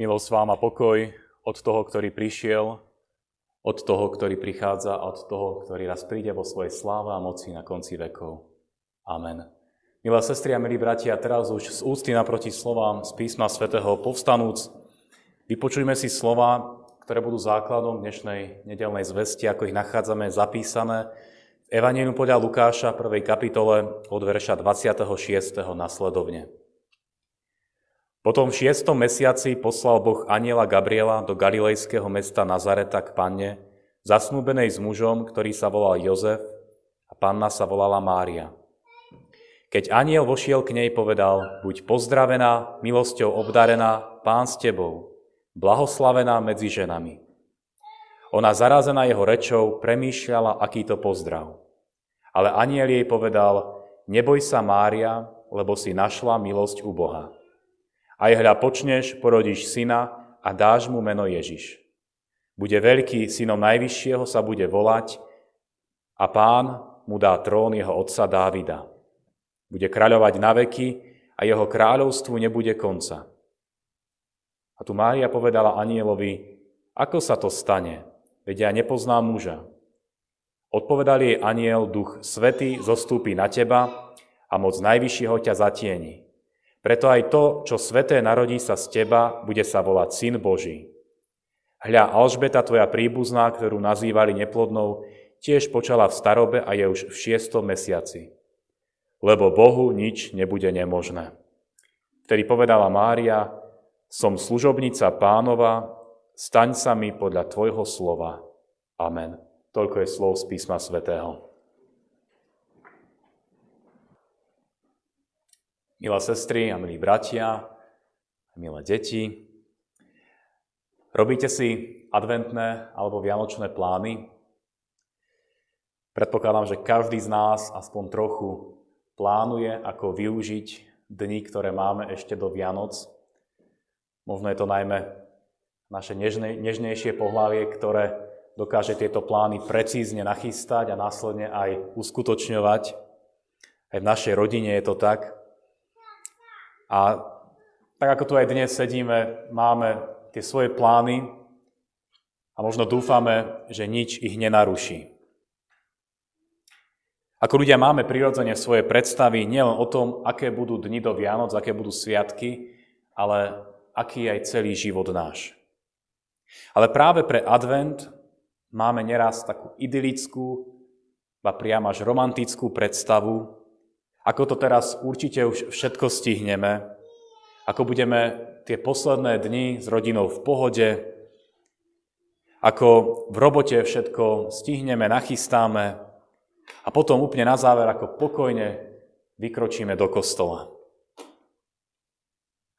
Milosť vám a pokoj od toho, ktorý prišiel, od toho, ktorý prichádza a od toho, ktorý raz príde vo svojej sláve a moci na konci vekov. Amen. Milé sestry a milí bratia, teraz už z ústy naproti slovám z písma svätého povstanúc, vypočujme si slova, ktoré budú základom dnešnej nedelnej zvesti, ako ich nachádzame zapísané v Evangeliu podľa Lukáša, 1. kapitole od verša 26. nasledovne. Po tom šiestom mesiaci poslal Boh aniela Gabriela do galilejského mesta Nazareta k panne, zasnúbenej s mužom, ktorý sa volal Jozef a panna sa volala Mária. Keď aniel vošiel k nej, povedal, buď pozdravená, milosťou obdarená, pán s tebou, blahoslavená medzi ženami. Ona zarazená jeho rečou premýšľala, aký to pozdrav. Ale aniel jej povedal, neboj sa Mária, lebo si našla milosť u Boha. Aj hľa počneš, porodíš syna a dáš mu meno Ježiš. Bude veľký, synom Najvyššieho sa bude volať a pán mu dá trón jeho otca Dávida. Bude kráľovať na veky a jeho kráľovstvu nebude konca. A tu Mária povedala anielovi, ako sa to stane, veď ja nepoznám muža. Odpovedal jej aniel, duch svetý zostúpi na teba a moc Najvyššieho ťa zatieni. Preto aj to, čo sveté narodí sa z teba, bude sa volať Syn Boží. Hľa, Alžbeta, tvoja príbuzná, ktorú nazývali neplodnou, tiež počala v starobe a je už v šiestom mesiaci. Lebo Bohu nič nebude nemožné. Vtedy povedala Mária, som služobnica pánova, staň sa mi podľa tvojho slova. Amen. Toľko je slov z písma svätého. Milé sestry a milí bratia, milé deti, robíte si adventné alebo vianočné plány? Predpokladám, že každý z nás aspoň trochu plánuje, ako využiť dni, ktoré máme ešte do Vianoc. Možno je to najmä naše nežne, nežnejšie pohlavie, ktoré dokáže tieto plány precízne nachystať a následne aj uskutočňovať. Aj v našej rodine je to tak. A tak ako tu aj dnes sedíme, máme tie svoje plány a možno dúfame, že nič ich nenaruší. Ako ľudia máme prirodzene svoje predstavy nielen o tom, aké budú dni do Vianoc, aké budú sviatky, ale aký je aj celý život náš. Ale práve pre advent máme neraz takú idylickú, a priam až romantickú predstavu, ako to teraz určite už všetko stihneme, ako budeme tie posledné dni s rodinou v pohode, ako v robote všetko stihneme, nachystáme a potom úplne na záver, ako pokojne vykročíme do kostola.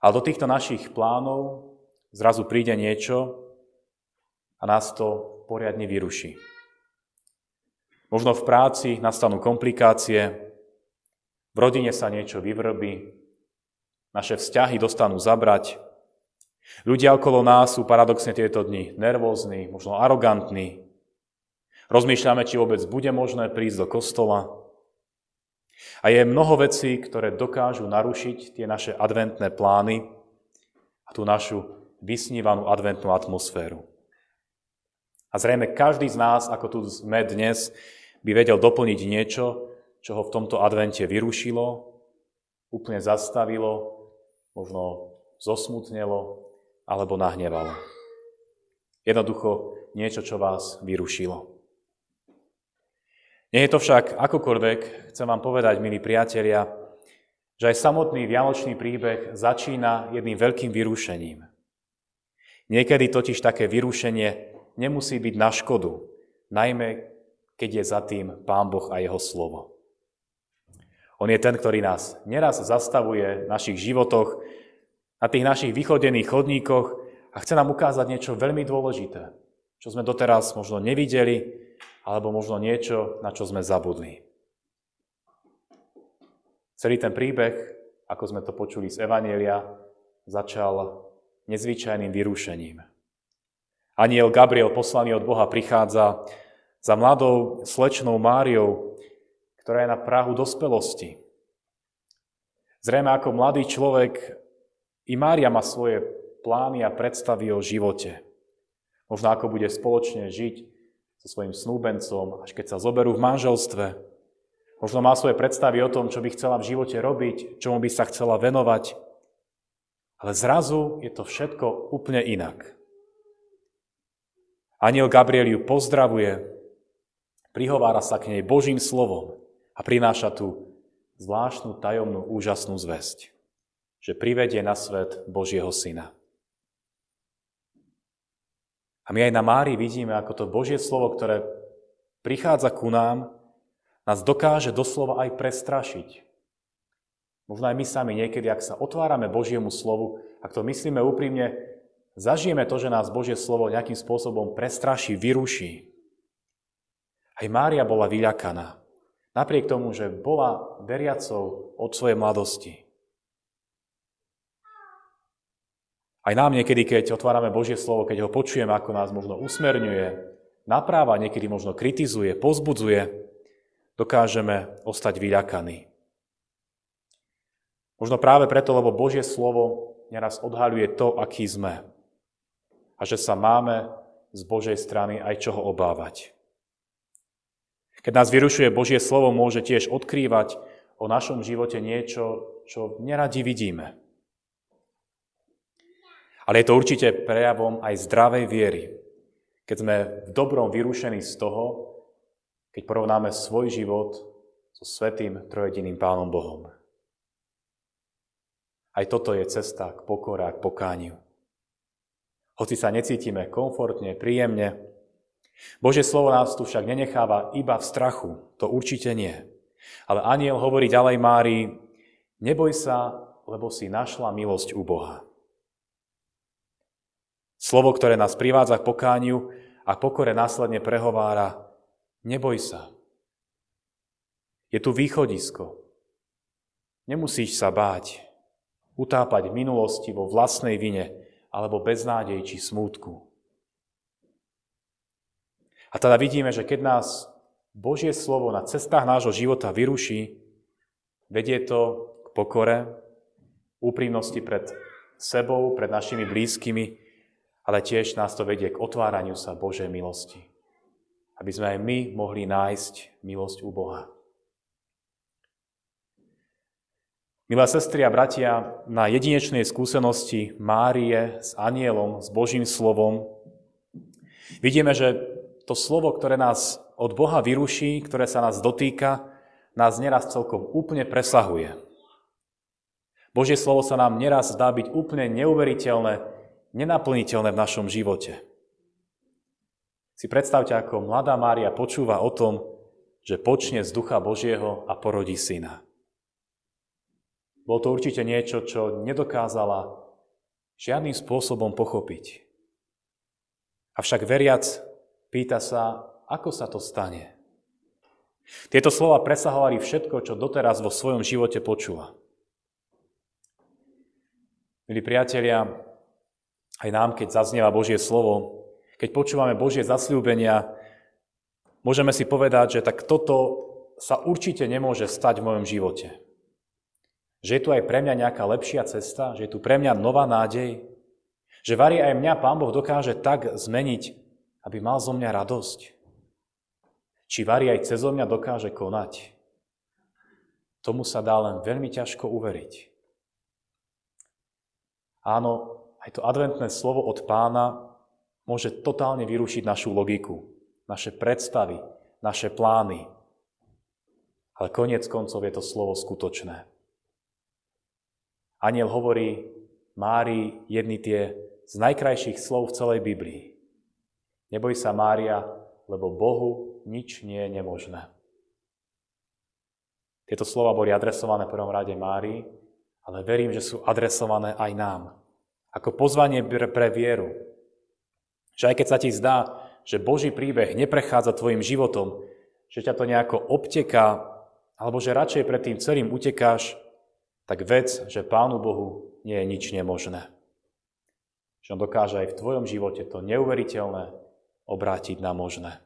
Ale do týchto našich plánov zrazu príde niečo a nás to poriadne vyruší. Možno v práci nastanú komplikácie, v rodine sa niečo vyvrbí, naše vzťahy dostanú zabrať. Ľudia okolo nás sú paradoxne tieto dni nervózni, možno arogantní. Rozmýšľame, či vôbec bude možné prísť do kostola. A je mnoho vecí, ktoré dokážu narušiť tie naše adventné plány a tú našu vysnívanú adventnú atmosféru. A zrejme každý z nás, ako tu sme dnes, by vedel doplniť niečo, čo ho v tomto advente vyrušilo, úplne zastavilo, možno zosmutnelo alebo nahnevalo. Jednoducho niečo, čo vás vyrušilo. Nie je to však akokoľvek, chcem vám povedať, milí priatelia, že aj samotný vianočný príbeh začína jedným veľkým vyrušením. Niekedy totiž také vyrušenie nemusí byť na škodu, najmä keď je za tým Pán Boh a Jeho slovo. On je ten, ktorý nás neraz zastavuje v našich životoch, na tých našich vychodených chodníkoch a chce nám ukázať niečo veľmi dôležité, čo sme doteraz možno nevideli, alebo možno niečo, na čo sme zabudli. Celý ten príbeh, ako sme to počuli z Evanielia, začal nezvyčajným vyrušením. Aniel Gabriel, poslaný od Boha, prichádza za mladou slečnou Máriou, ktorá je na Prahu dospelosti. Zrejme ako mladý človek i Mária má svoje plány a predstavy o živote. Možno ako bude spoločne žiť so svojim snúbencom, až keď sa zoberú v manželstve. Možno má svoje predstavy o tom, čo by chcela v živote robiť, čomu by sa chcela venovať. Ale zrazu je to všetko úplne inak. Aniel Gabriel ju pozdravuje, prihovára sa k nej Božím slovom a prináša tu zvláštnu, tajomnú, úžasnú zväzť, že privedie na svet Božieho Syna. A my aj na Mári vidíme, ako to Božie slovo, ktoré prichádza ku nám, nás dokáže doslova aj prestrašiť. Možno aj my sami niekedy, ak sa otvárame Božiemu slovu, ak to myslíme úprimne, zažijeme to, že nás Božie slovo nejakým spôsobom prestraší, vyruší. Aj Mária bola vyľakaná. Napriek tomu, že bola veriacou od svojej mladosti. Aj nám niekedy, keď otvárame Božie slovo, keď ho počujeme, ako nás možno usmerňuje, napráva, niekedy možno kritizuje, pozbudzuje, dokážeme ostať vyľakaní. Možno práve preto, lebo Božie slovo neraz odhaľuje to, aký sme. A že sa máme z Božej strany aj čoho obávať. Keď nás vyrušuje Božie slovo, môže tiež odkrývať o našom živote niečo, čo neradi vidíme. Ale je to určite prejavom aj zdravej viery, keď sme v dobrom vyrušení z toho, keď porovnáme svoj život so svetým trojediným Pánom Bohom. Aj toto je cesta k pokore a k pokániu. Hoci sa necítime komfortne, príjemne, Božie slovo nás tu však nenecháva iba v strachu, to určite nie. Ale aniel hovorí ďalej Márii, neboj sa, lebo si našla milosť u Boha. Slovo, ktoré nás privádza k pokániu a pokore následne prehovára, neboj sa. Je tu východisko. Nemusíš sa báť, utápať v minulosti vo vlastnej vine alebo beznádej či smútku. A teda vidíme, že keď nás Božie slovo na cestách nášho života vyruší, vedie to k pokore, úprimnosti pred sebou, pred našimi blízkymi, ale tiež nás to vedie k otváraniu sa Božej milosti. Aby sme aj my mohli nájsť milosť u Boha. Milé sestry a bratia, na jedinečnej skúsenosti Márie s anielom, s Božím slovom, vidíme, že to slovo, ktoré nás od Boha vyruší, ktoré sa nás dotýka, nás neraz celkom úplne presahuje. Božie slovo sa nám neraz zdá byť úplne neuveriteľné, nenaplniteľné v našom živote. Si predstavte, ako mladá Mária počúva o tom, že počne z Ducha Božieho a porodí syna. Bolo to určite niečo, čo nedokázala žiadnym spôsobom pochopiť. Avšak veriac Pýta sa, ako sa to stane. Tieto slova presahovali všetko, čo doteraz vo svojom živote počula. Milí priatelia, aj nám, keď zaznieva Božie slovo, keď počúvame Božie zasľúbenia, môžeme si povedať, že tak toto sa určite nemôže stať v mojom živote. Že je tu aj pre mňa nejaká lepšia cesta, že je tu pre mňa nová nádej, že varí aj mňa Pán Boh dokáže tak zmeniť, aby mal zo mňa radosť? Či Vari aj cez mňa dokáže konať? Tomu sa dá len veľmi ťažko uveriť. Áno, aj to adventné slovo od pána môže totálne vyrušiť našu logiku, naše predstavy, naše plány. Ale koniec koncov je to slovo skutočné. Aniel hovorí Mári jedny tie z najkrajších slov v celej Biblii. Neboj sa, Mária, lebo Bohu nič nie je nemožné. Tieto slova boli adresované v prvom rade Márii, ale verím, že sú adresované aj nám. Ako pozvanie pre vieru. Že aj keď sa ti zdá, že Boží príbeh neprechádza tvojim životom, že ťa to nejako obteká, alebo že radšej pred tým celým utekáš, tak vec, že Pánu Bohu nie je nič nemožné. Že On dokáže aj v tvojom živote to neuveriteľné, obrátiť na možné.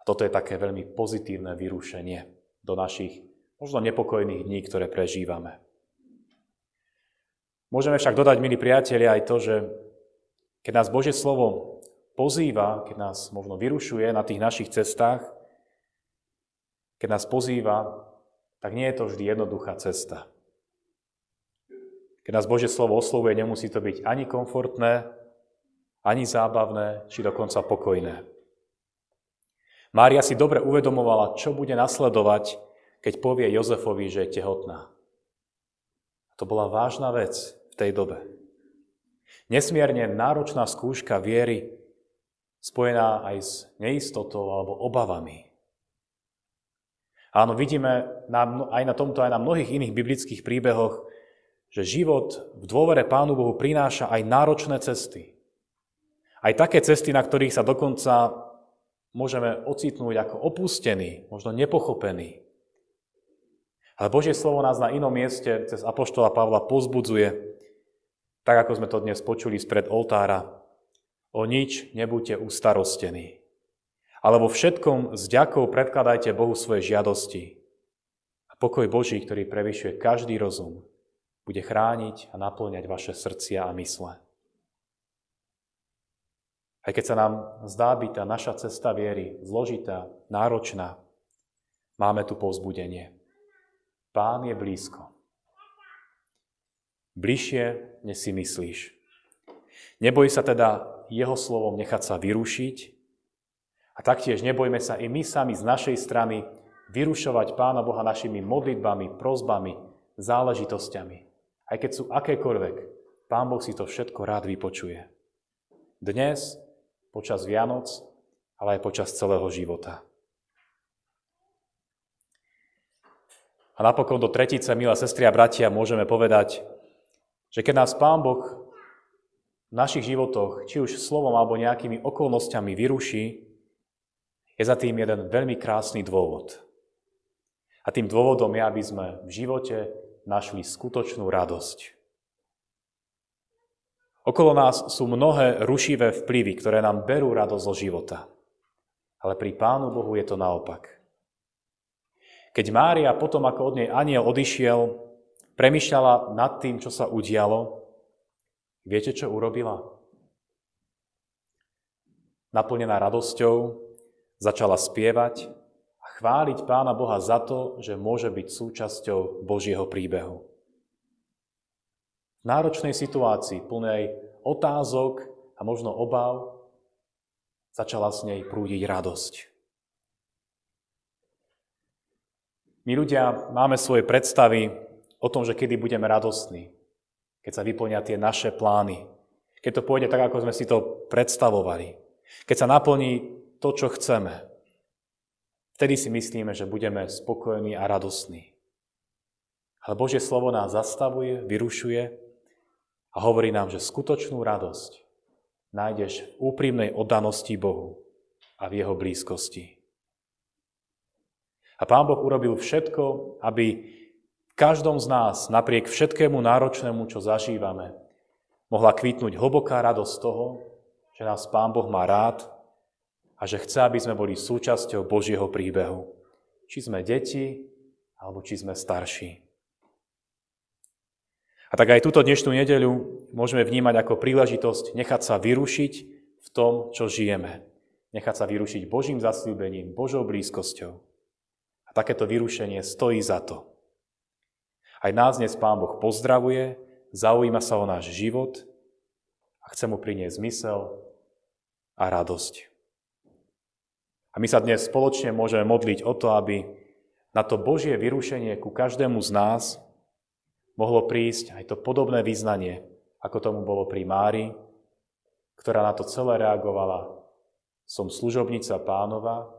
A toto je také veľmi pozitívne vyrušenie do našich možno nepokojných dní, ktoré prežívame. Môžeme však dodať, milí priatelia, aj to, že keď nás Božie slovo pozýva, keď nás možno vyrušuje na tých našich cestách, keď nás pozýva, tak nie je to vždy jednoduchá cesta. Keď nás Božie slovo oslovuje, nemusí to byť ani komfortné, ani zábavné, či dokonca pokojné. Mária si dobre uvedomovala, čo bude nasledovať, keď povie Jozefovi, že je tehotná. To bola vážna vec v tej dobe. Nesmierne náročná skúška viery, spojená aj s neistotou alebo obavami. Áno, vidíme aj na tomto, aj na mnohých iných biblických príbehoch, že život v dôvere Pánu Bohu prináša aj náročné cesty. Aj také cesty, na ktorých sa dokonca môžeme ocitnúť ako opustení, možno nepochopení. Ale Božie slovo nás na inom mieste cez Apoštola Pavla pozbudzuje, tak ako sme to dnes počuli spred oltára. O nič nebuďte ustarostení, ale vo všetkom s ďakou predkladajte Bohu svoje žiadosti. A pokoj Boží, ktorý prevyšuje každý rozum, bude chrániť a naplňať vaše srdcia a mysle. Aj keď sa nám zdá byť tá naša cesta viery zložitá, náročná, máme tu povzbudenie. Pán je blízko. Bližšie, než si myslíš. Neboj sa teda jeho slovom nechať sa vyrušiť a taktiež nebojme sa i my sami z našej strany vyrušovať Pána Boha našimi modlitbami, prozbami, záležitosťami. Aj keď sú akékoľvek, Pán Boh si to všetko rád vypočuje. Dnes počas Vianoc, ale aj počas celého života. A napokon do tretice, milé sestry a bratia, môžeme povedať, že keď nás Pán Boh v našich životoch, či už slovom alebo nejakými okolnostiami vyruší, je za tým jeden veľmi krásny dôvod. A tým dôvodom je, aby sme v živote našli skutočnú radosť. Okolo nás sú mnohé rušivé vplyvy, ktoré nám berú radosť zo života. Ale pri Pánu Bohu je to naopak. Keď Mária potom, ako od nej aniel odišiel, premyšľala nad tým, čo sa udialo, viete, čo urobila? Naplnená radosťou začala spievať a chváliť Pána Boha za to, že môže byť súčasťou Božieho príbehu náročnej situácii, plnej otázok a možno obav, začala s nej prúdiť radosť. My ľudia máme svoje predstavy o tom, že kedy budeme radostní, keď sa vyplnia tie naše plány, keď to pôjde tak, ako sme si to predstavovali, keď sa naplní to, čo chceme. Vtedy si myslíme, že budeme spokojní a radostní. Ale Božie slovo nás zastavuje, vyrušuje a hovorí nám, že skutočnú radosť nájdeš v úprimnej oddanosti Bohu a v jeho blízkosti. A Pán Boh urobil všetko, aby v každom z nás, napriek všetkému náročnému, čo zažívame, mohla kvitnúť hlboká radosť toho, že nás Pán Boh má rád a že chce, aby sme boli súčasťou Božieho príbehu. Či sme deti, alebo či sme starší. A tak aj túto dnešnú nedeľu môžeme vnímať ako príležitosť nechať sa vyrušiť v tom, čo žijeme. Nechať sa vyrušiť Božím zasľúbením, Božou blízkosťou. A takéto vyrušenie stojí za to. Aj nás dnes Pán Boh pozdravuje, zaujíma sa o náš život a chce mu priniesť zmysel a radosť. A my sa dnes spoločne môžeme modliť o to, aby na to Božie vyrušenie ku každému z nás mohlo prísť aj to podobné význanie, ako tomu bolo pri Mári, ktorá na to celé reagovala. Som služobnica pánova,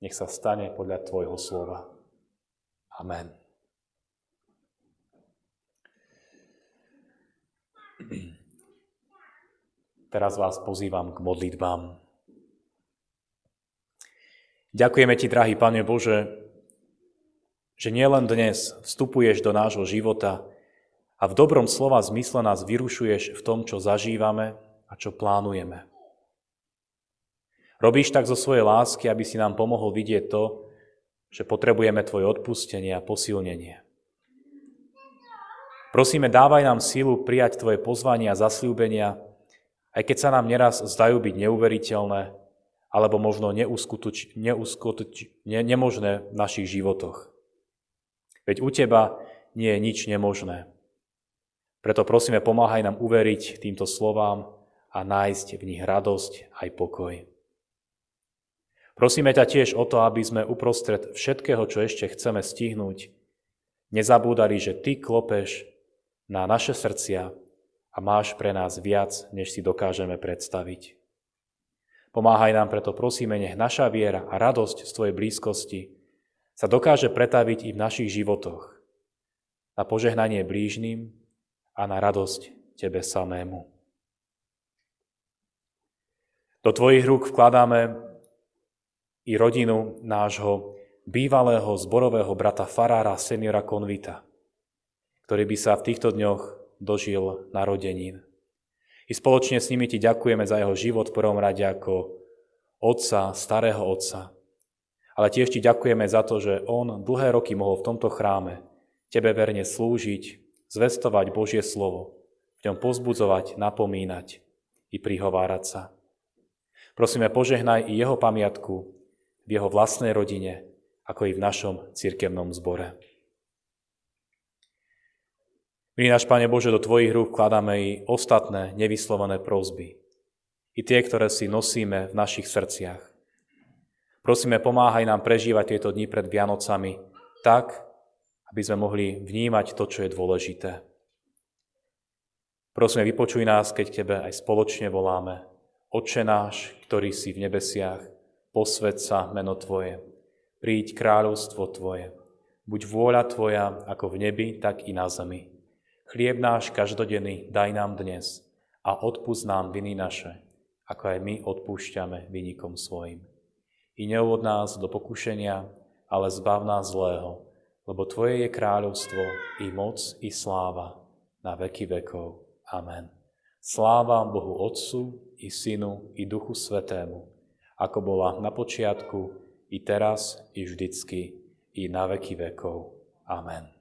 nech sa stane podľa Tvojho slova. Amen. Teraz vás pozývam k modlitbám. Ďakujeme Ti, drahý Pane Bože, že nielen dnes vstupuješ do nášho života, a v dobrom slova zmysle nás vyrušuješ v tom, čo zažívame a čo plánujeme. Robíš tak zo svojej lásky, aby si nám pomohol vidieť to, že potrebujeme Tvoje odpustenie a posilnenie. Prosíme, dávaj nám sílu prijať Tvoje pozvania a zasľúbenia, aj keď sa nám neraz zdajú byť neuveriteľné, alebo možno neuskutoč, neuskutoč, ne, nemožné v našich životoch. Veď u Teba nie je nič nemožné. Preto prosíme, pomáhaj nám uveriť týmto slovám a nájsť v nich radosť aj pokoj. Prosíme ťa tiež o to, aby sme uprostred všetkého, čo ešte chceme stihnúť, nezabúdali, že Ty klopeš na naše srdcia a máš pre nás viac, než si dokážeme predstaviť. Pomáhaj nám preto, prosíme, nech naša viera a radosť z Tvojej blízkosti sa dokáže pretaviť i v našich životoch na požehnanie blížnym a na radosť Tebe samému. Do Tvojich rúk vkladáme i rodinu nášho bývalého zborového brata Farára seniora Konvita – ktorý by sa v týchto dňoch dožil narodenín. I spoločne s nimi ti ďakujeme za jeho život v prvom rade ako otca, starého otca. Ale tiež ti ďakujeme za to, že on dlhé roky mohol v tomto chráme tebe verne slúžiť, zvestovať Božie slovo, v ňom pozbudzovať, napomínať i prihovárať sa. Prosíme, požehnaj i jeho pamiatku v jeho vlastnej rodine, ako i v našom cirkevnom zbore. Milý náš Pane Bože, do Tvojich rúk kladáme i ostatné nevyslovené prozby. I tie, ktoré si nosíme v našich srdciach. Prosíme, pomáhaj nám prežívať tieto dni pred Vianocami tak, aby sme mohli vnímať to, čo je dôležité. Prosíme, vypočuj nás, keď Tebe aj spoločne voláme. Oče náš, ktorý si v nebesiach, posved sa meno Tvoje. Príď kráľovstvo Tvoje. Buď vôľa Tvoja ako v nebi, tak i na zemi. Chlieb náš každodenný daj nám dnes a odpúsť nám viny naše, ako aj my odpúšťame vynikom svojim. I neuvod nás do pokušenia, ale zbav nás zlého, lebo Tvoje je kráľovstvo, i moc, i sláva, na veky vekov. Amen. Sláva Bohu Otcu, i Synu, i Duchu Svetému, ako bola na počiatku, i teraz, i vždycky, i na veky vekov. Amen.